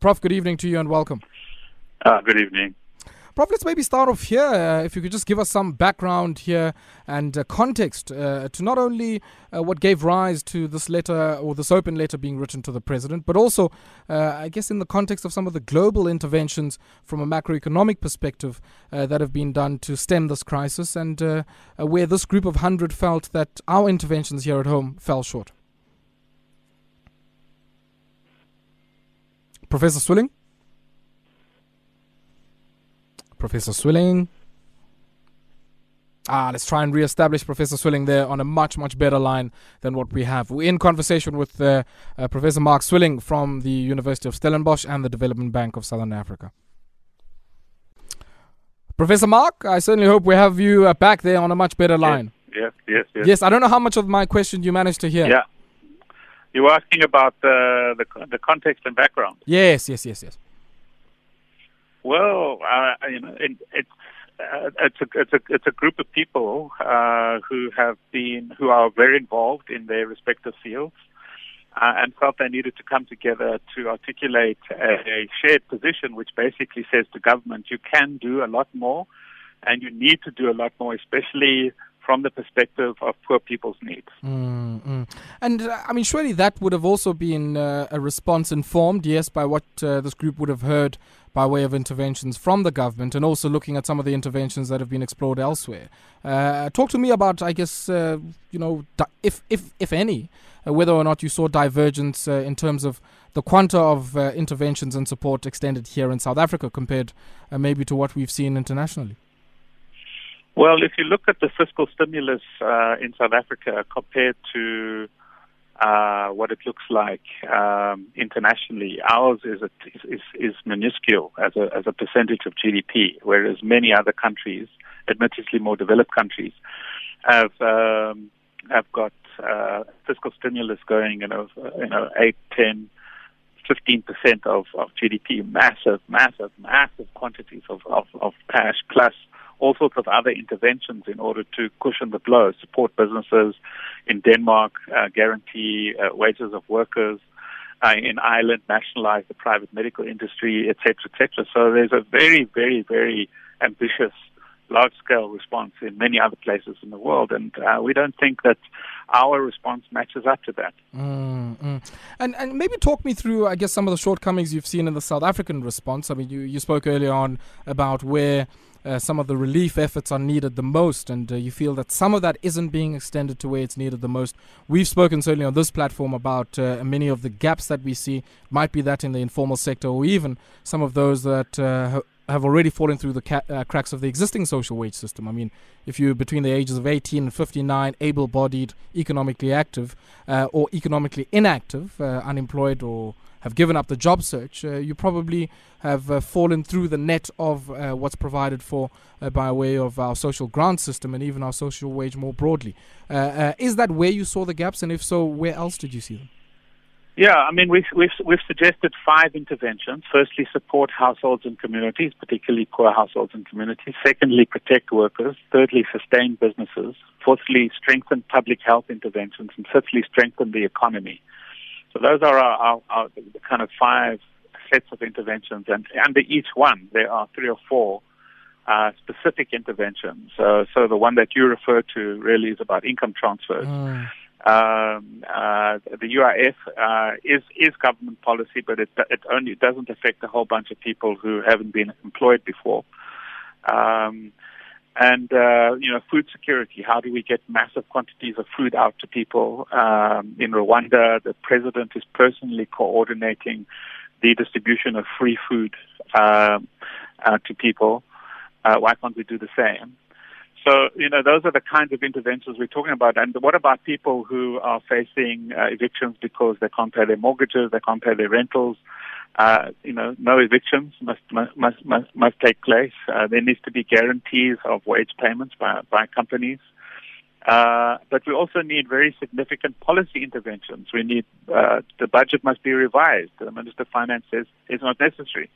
Prof, good evening to you and welcome. Uh, good evening. Prof, let's maybe start off here. Uh, if you could just give us some background here and uh, context uh, to not only uh, what gave rise to this letter or this open letter being written to the president, but also, uh, I guess, in the context of some of the global interventions from a macroeconomic perspective uh, that have been done to stem this crisis and where this group of 100 felt that our interventions here at home fell short. Professor Swilling? Professor Swilling. Ah, let's try and re-establish Professor Swilling there on a much, much better line than what we have. We're in conversation with uh, uh, Professor Mark Swilling from the University of Stellenbosch and the Development Bank of Southern Africa. Professor Mark, I certainly hope we have you uh, back there on a much better line. Yes, yes, yes. Yes, I don't know how much of my question you managed to hear. Yeah. You were asking about the, the, the context and background. Yes, yes, yes, yes. Well, uh, you know, it, it's uh, it's a it's a it's a group of people uh, who have been who are very involved in their respective fields. Uh, and felt they needed to come together to articulate a, a shared position, which basically says to government, you can do a lot more, and you need to do a lot more, especially from the perspective of poor people's needs. Mm-hmm. And uh, I mean, surely that would have also been uh, a response informed, yes, by what uh, this group would have heard by way of interventions from the government and also looking at some of the interventions that have been explored elsewhere. Uh, talk to me about, I guess, uh, you know, if, if, if any, uh, whether or not you saw divergence in terms of the quanta of interventions and support extended here in South Africa compared maybe to what we've seen internationally. Well, if you look at the fiscal stimulus uh, in South Africa compared to uh, what it looks like um, internationally, ours is, a, is, is minuscule as a, as a percentage of GDP, whereas many other countries, admittedly more developed countries, have um, have got uh, fiscal stimulus going, you know, you know, eight, ten, fifteen percent of, of GDP, massive, massive, massive quantities of, of, of cash plus all sorts of other interventions in order to cushion the blow, support businesses in Denmark, uh, guarantee uh, wages of workers. Uh, in Ireland, nationalize the private medical industry, etc., etc. So there's a very, very, very ambitious large scale response in many other places in the world. And uh, we don't think that our response matches up to that. Mm-hmm. And, and maybe talk me through, I guess, some of the shortcomings you've seen in the South African response. I mean, you, you spoke earlier on about where uh, some of the relief efforts are needed the most, and uh, you feel that some of that isn't being extended to where it's needed the most. We've spoken certainly on this platform about uh, many of the gaps that we see, might be that in the informal sector, or even some of those that uh, have already fallen through the ca- uh, cracks of the existing social wage system. I mean, if you're between the ages of 18 and 59, able bodied, economically active, uh, or economically inactive, unemployed, or have given up the job search, uh, you probably have uh, fallen through the net of uh, what's provided for uh, by way of our social grant system and even our social wage more broadly. Uh, uh, is that where you saw the gaps, and if so, where else did you see them? Yeah, I mean, we've, we've, we've suggested five interventions. Firstly, support households and communities, particularly poor households and communities. Secondly, protect workers. Thirdly, sustain businesses. Fourthly, strengthen public health interventions. And fifthly, strengthen the economy. So those are our, our, our kind of five sets of interventions, and under each one there are three or four uh, specific interventions. So, so the one that you refer to really is about income transfers. Mm. Um, uh, the UIF uh, is is government policy, but it it only doesn't affect a whole bunch of people who haven't been employed before. Um, and uh, you know food security. How do we get massive quantities of food out to people? Um, in Rwanda, the president is personally coordinating the distribution of free food um, uh, to people. Uh, why can't we do the same? So, you know, those are the kinds of interventions we're talking about. And what about people who are facing uh, evictions because they can't pay their mortgages, they can't pay their rentals? Uh, you know, no evictions must must must must take place. Uh, there needs to be guarantees of wage payments by by companies. Uh, but we also need very significant policy interventions. We need uh, the budget must be revised. The Minister of Finance says it's not necessary.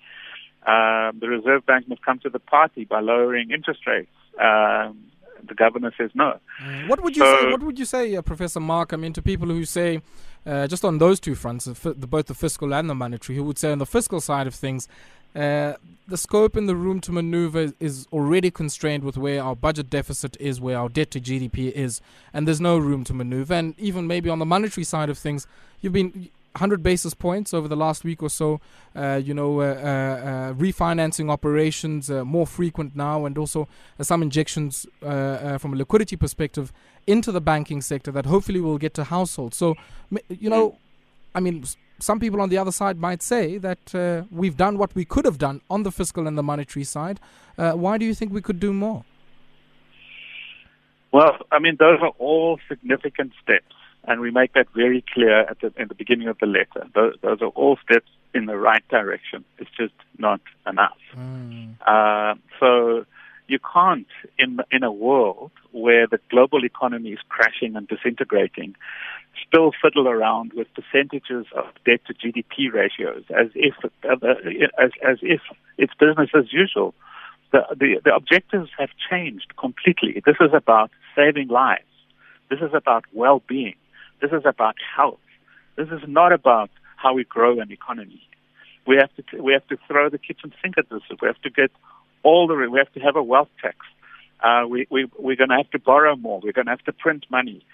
Um, the Reserve Bank must come to the party by lowering interest rates. Um, the governor says no. What would you so, say? What would you say, uh, Professor Mark? I mean, to people who say, uh, just on those two fronts, the, both the fiscal and the monetary, who would say on the fiscal side of things, uh, the scope and the room to maneuver is already constrained with where our budget deficit is, where our debt to GDP is, and there's no room to maneuver. And even maybe on the monetary side of things, you've been 100 basis points over the last week or so. Uh, you know, uh, uh, uh refinancing operations uh, more frequent now, and also uh, some injections from a liquidity perspective into the banking sector that hopefully will get to households. So, you know, I mean, some people on the other side might say that we've done what we could have done on the fiscal and the monetary side. why do you think we could do more? Well, I mean, those are all significant steps and we make that very clear at the, in the beginning of the letter. Those, those, are all steps in the right direction. It's just not enough. Mm. Uh, so you can't, in in a world where the global economy is crashing and disintegrating, still fiddle around with percentages of debt to GDP ratios as if uh, as as if it's business as usual. The, the the objectives have changed completely. This is about saving lives. This is about well-being. This is about health. This is not about how we grow an economy. We have to we have to throw the kitchen sink at this. We have to get all the we have to have a wealth tax. Uh, we we we're going to have to borrow more. We're going to have to print money.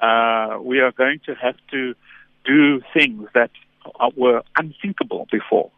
Uh, we are going to have to do things that were unthinkable before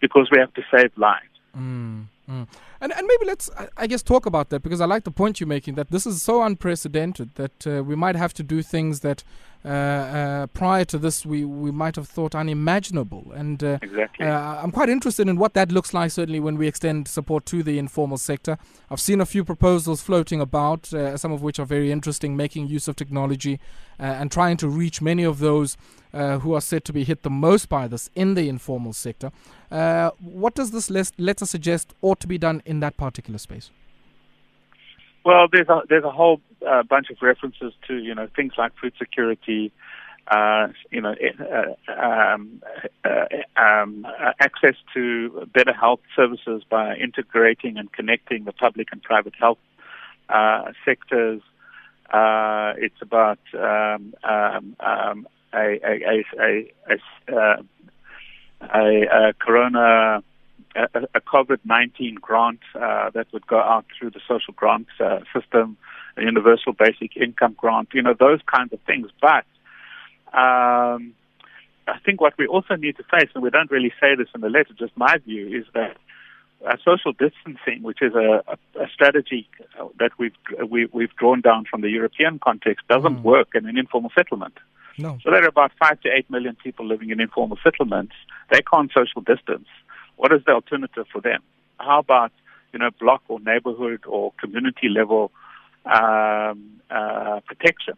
because we have to save lives. Mm, mm. And and maybe let's I guess talk about that because I like the point you're making that this is so unprecedented that uh, we might have to do things that prior to this we, we might have thought unimaginable. And uh, exactly. I'm quite interested in what that looks like. Certainly when we extend support to the informal sector, I've seen a few proposals floating about, some of which are very interesting, making use of technology and trying to reach many of those uh, who are said to be hit the most by this in the informal sector. Uh, what does this letter suggest ought to be done in that particular space? Well, there's a there's a whole uh, bunch of references to you know things like food security, uh, you know, uh, um, uh, um, access to better health services by integrating and connecting the public and private health uh, sectors. Uh, it's about um, um, um a, a, a, a, a, a corona a, a COVID-19 grant uh, that would go out through the social grant uh, system, a universal basic income grant, you know, those kinds of things. But um, I think what we also need to face, and we don't really say this in the letter, just my view, is that uh, social distancing, which is a, a, a strategy that we've we, have we have drawn down from the European context, doesn't mm. work in an informal settlement. No. So there are about five to eight million people living in informal settlements. They can't social distance. What is the alternative for them? How about you know block or neighborhood or community level um, uh, protection,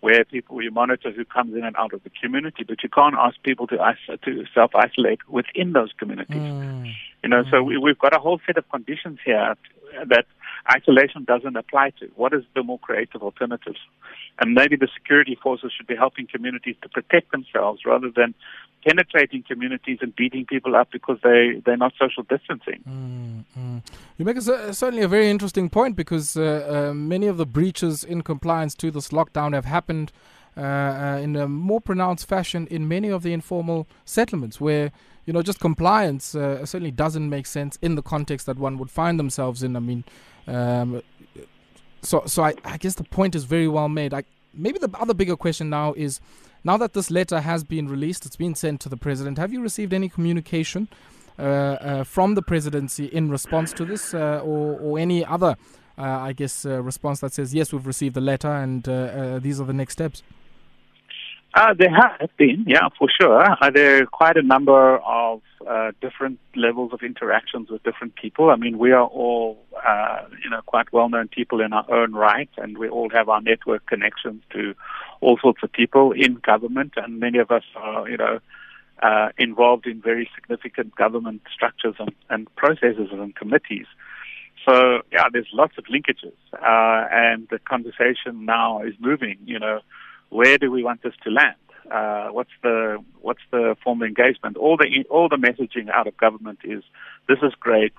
where people you monitor who comes in and out of the community, but you can't ask people to to self isolate within those communities. Mm. You know, mm. so we, we've got a whole set of conditions here that isolation doesn't apply to. What is the more creative alternatives? And maybe the security forces should be helping communities to protect themselves rather than penetrating communities and beating people up because they, they're not social distancing. Mm-hmm. You make a, certainly a very interesting point because uh, uh, many of the breaches in compliance to this lockdown have happened in a more pronounced fashion in many of the informal settlements where you know just compliance uh, certainly doesn't make sense in the context that one would find themselves in. I mean, um, so so I, I guess the point is very well made. I, maybe the other bigger question now is now that this letter has been released, it's been sent to the president. Have you received any communication uh, uh, from the presidency in response to this, uh, or, or any other, uh, I guess, uh, response that says yes, we've received the letter and uh, these are the next steps? Uh, there have been, yeah, for sure. Uh, there are quite a number of uh, different levels of interactions with different people. I mean, we are all, uh, you know, quite well-known people in our own right, and we all have our network connections to all sorts of people in government, and many of us are, you know, uh, involved in very significant government structures and, and processes and committees. So, yeah, there's lots of linkages, uh, and the conversation now is moving, you know where do we want this to land? Uh, what's the what's the formal engagement? All the all the messaging out of government is this is great.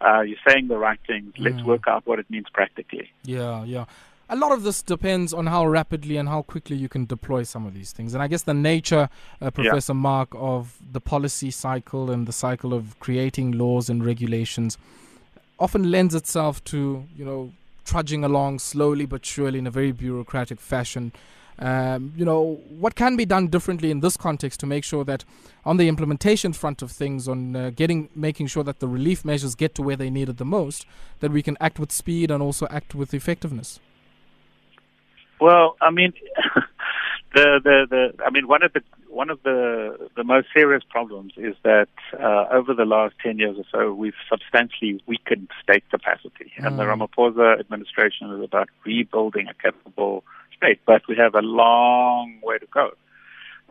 Uh, you're saying the right things. Let's mm. work out what it means practically. Yeah, yeah. a lot of this depends on how rapidly and how quickly you can deploy some of these things. And I guess the nature, uh, Professor yeah. Mark, of the policy cycle and the cycle of creating laws and regulations often lends itself to, you know, trudging along slowly but surely in a very bureaucratic fashion. Um, you know, what can be done differently in this context to make sure that on the implementation front of things, on uh, getting, making sure that the relief measures get to where they need it the most, that we can act with speed and also act with effectiveness? Well, I mean, the, the, the, I mean, one of the, one of the, the most serious problems is that uh, over the last 10 years or so, we've substantially weakened state capacity. Mm. And the mm. Ramaphosa administration is about rebuilding a capable state, but we have a long way to go.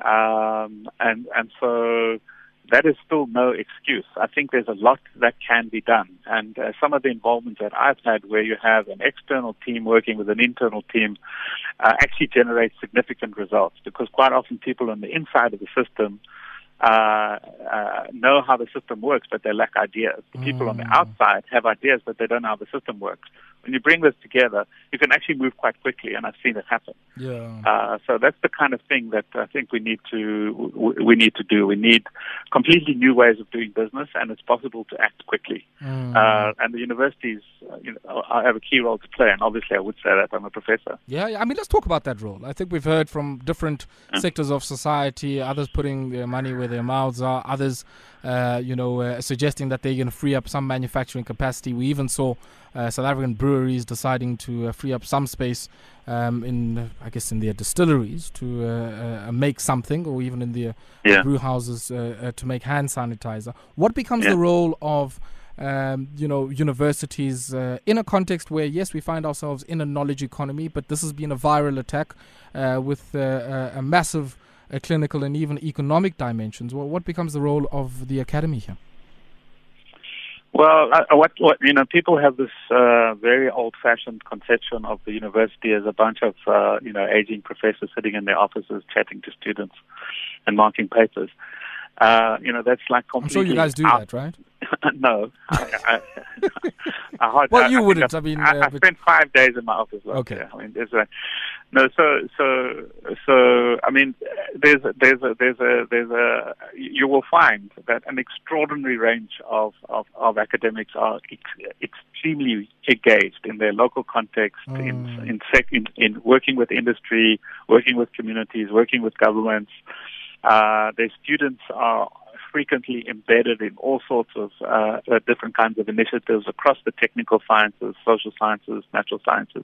Um, and, and so, that is still no excuse. I think there's a lot that can be done. And uh, some of the involvements that I've had where you have an external team working with an internal team uh, actually generates significant results because quite often people on the inside of the system uh, uh, know how the system works, but they lack ideas. The people on the mm. outside have ideas, but they don't know how the system works when you bring this together, you can actually move quite quickly, and I've seen it happen. Yeah. Uh, so that's the kind of thing that I think we need to we need to do. We need completely new ways of doing business, and it's possible to act quickly. Mm. Uh, and the universities, you know, have a key role to play. And obviously, I would say that I'm a professor. Yeah, I mean, let's talk about that role. I think we've heard from different yeah. sectors of society, others putting their money where their mouths are, others uh, you know, uh, suggesting that they're going to free up some manufacturing capacity. We even saw uh, South African breweries deciding to uh, free up some space um, in, I guess, in their distilleries to uh, make something, or even in their yeah. brew houses to make hand sanitizer. What becomes yeah. the role of um, you know, universities uh, in a context where, yes, we find ourselves in a knowledge economy, but this has been a viral attack uh, with uh, a massive uh, clinical and even economic dimensions. Well, what becomes the role of the academy here? Well, uh, what, what you know, people have this uh, very old-fashioned conception of the university as a bunch of uh, you know aging professors sitting in their offices chatting to students and marking papers. Uh, you know, that's like completely. I'm sure you guys do out. that, right? no. I, I, I, well, you wouldn't. I, mean, I, uh, spent five days in my office. okay. Year. I mean, there's a no. So, so, so. I mean, there's a, there's a there's a there's a. You will find that an extraordinary range of of, of academics are ex- extremely engaged in their local context, mm. in in, sec- in in working with industry, working with communities, working with governments. Uh, their students are frequently embedded in all sorts of uh, uh, different kinds of initiatives across the technical sciences, social sciences, natural sciences.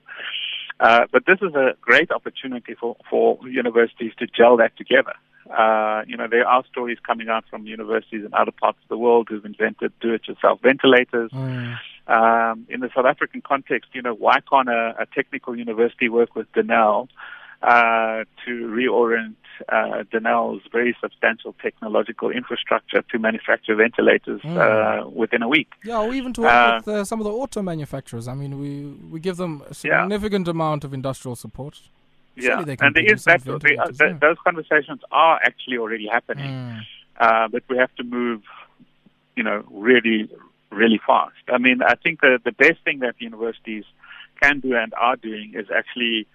Uh, but this is a great opportunity for, for universities to gel that together. Uh, you know, there are stories coming out from universities in other parts of the world who've invented do-it-yourself ventilators. Mm. Um, in the South African context, you know, why can't a, a technical university work with Denel uh, to reorient uh, Denel's very substantial technological infrastructure to manufacture ventilators mm. uh, within a week. Yeah, or even to work uh, with uh, some of the auto manufacturers. I mean, we, we give them a significant yeah. amount of industrial support. Yeah, and there is that, they, yeah. those conversations are actually already happening, mm. Uh, but we have to move, you know, really, really fast. I mean, I think the the best thing that universities can do and are doing is actually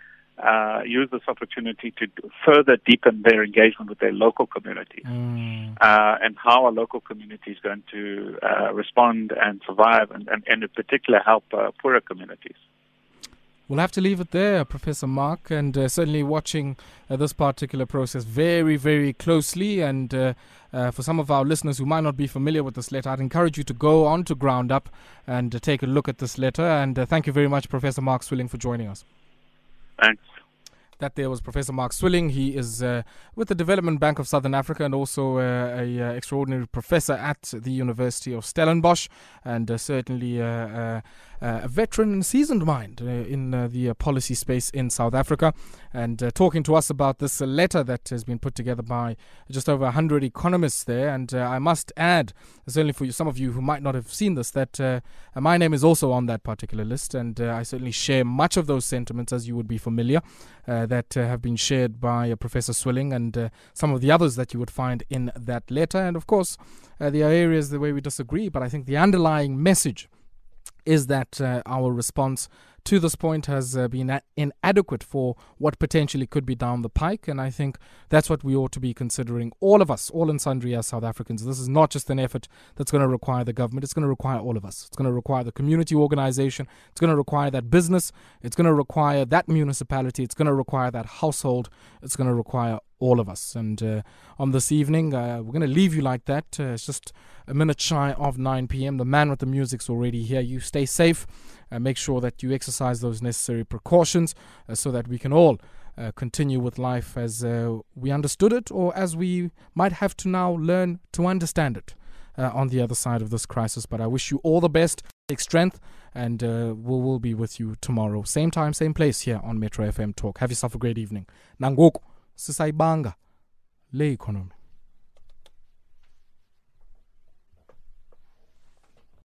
uh, use this opportunity to further deepen their engagement with their local community mm. uh, and how a local community is going to uh, respond and survive and, and, and, in particular help uh, poorer communities. We'll have to leave it there, Professor Mark, and uh, certainly watching uh, this particular process very, very closely. And for some of our listeners who might not be familiar with this letter, I'd encourage you to go on to Ground Up and take a look at this letter. And thank you very much, Professor Mark Swilling, for joining us. Thanks. That there was Professor Mark Swilling. He is uh, with the Development Bank of Southern Africa and also uh, a uh, extraordinary professor at the University of Stellenbosch, and uh, certainly uh, uh, a veteran and seasoned mind in the policy space in South Africa. And talking to us about this letter that has been put together by just over 100 economists there. And I must add, certainly for you, some of you who might not have seen this, that my name is also on that particular list, and I certainly share much of those sentiments, as you would be familiar uh, that uh, have been shared by uh, Professor Swilling and uh, some of the others that you would find in that letter. And of course, there are areas the way we disagree, but I think the underlying message is that uh, our response to this point has uh, been a- inadequate for what potentially could be down the pike. And I think that's what we ought to be considering, all of us, all and sundry as South Africans. This is not just an effort that's going to require the government, it's going to require all of us. It's going to require the community organization, it's going to require that business, it's going to require that municipality, it's going to require that household, it's going to require all of us. And uh, on this evening, uh, we're going to leave you like that. Uh, it's just a minute shy of 9 p.m. The man with the music's already here. You stay safe. Uh, make sure that you exercise those necessary precautions uh, so that we can all uh, continue with life as we understood it or as we might have to now learn to understand it. on the other side of this crisis, but I wish you all the best, take strength, and we'll, we'll be with you tomorrow. Same time, same place here on Metro FM Talk. Have yourself a great evening. Nangoku. Sisayibanga le economy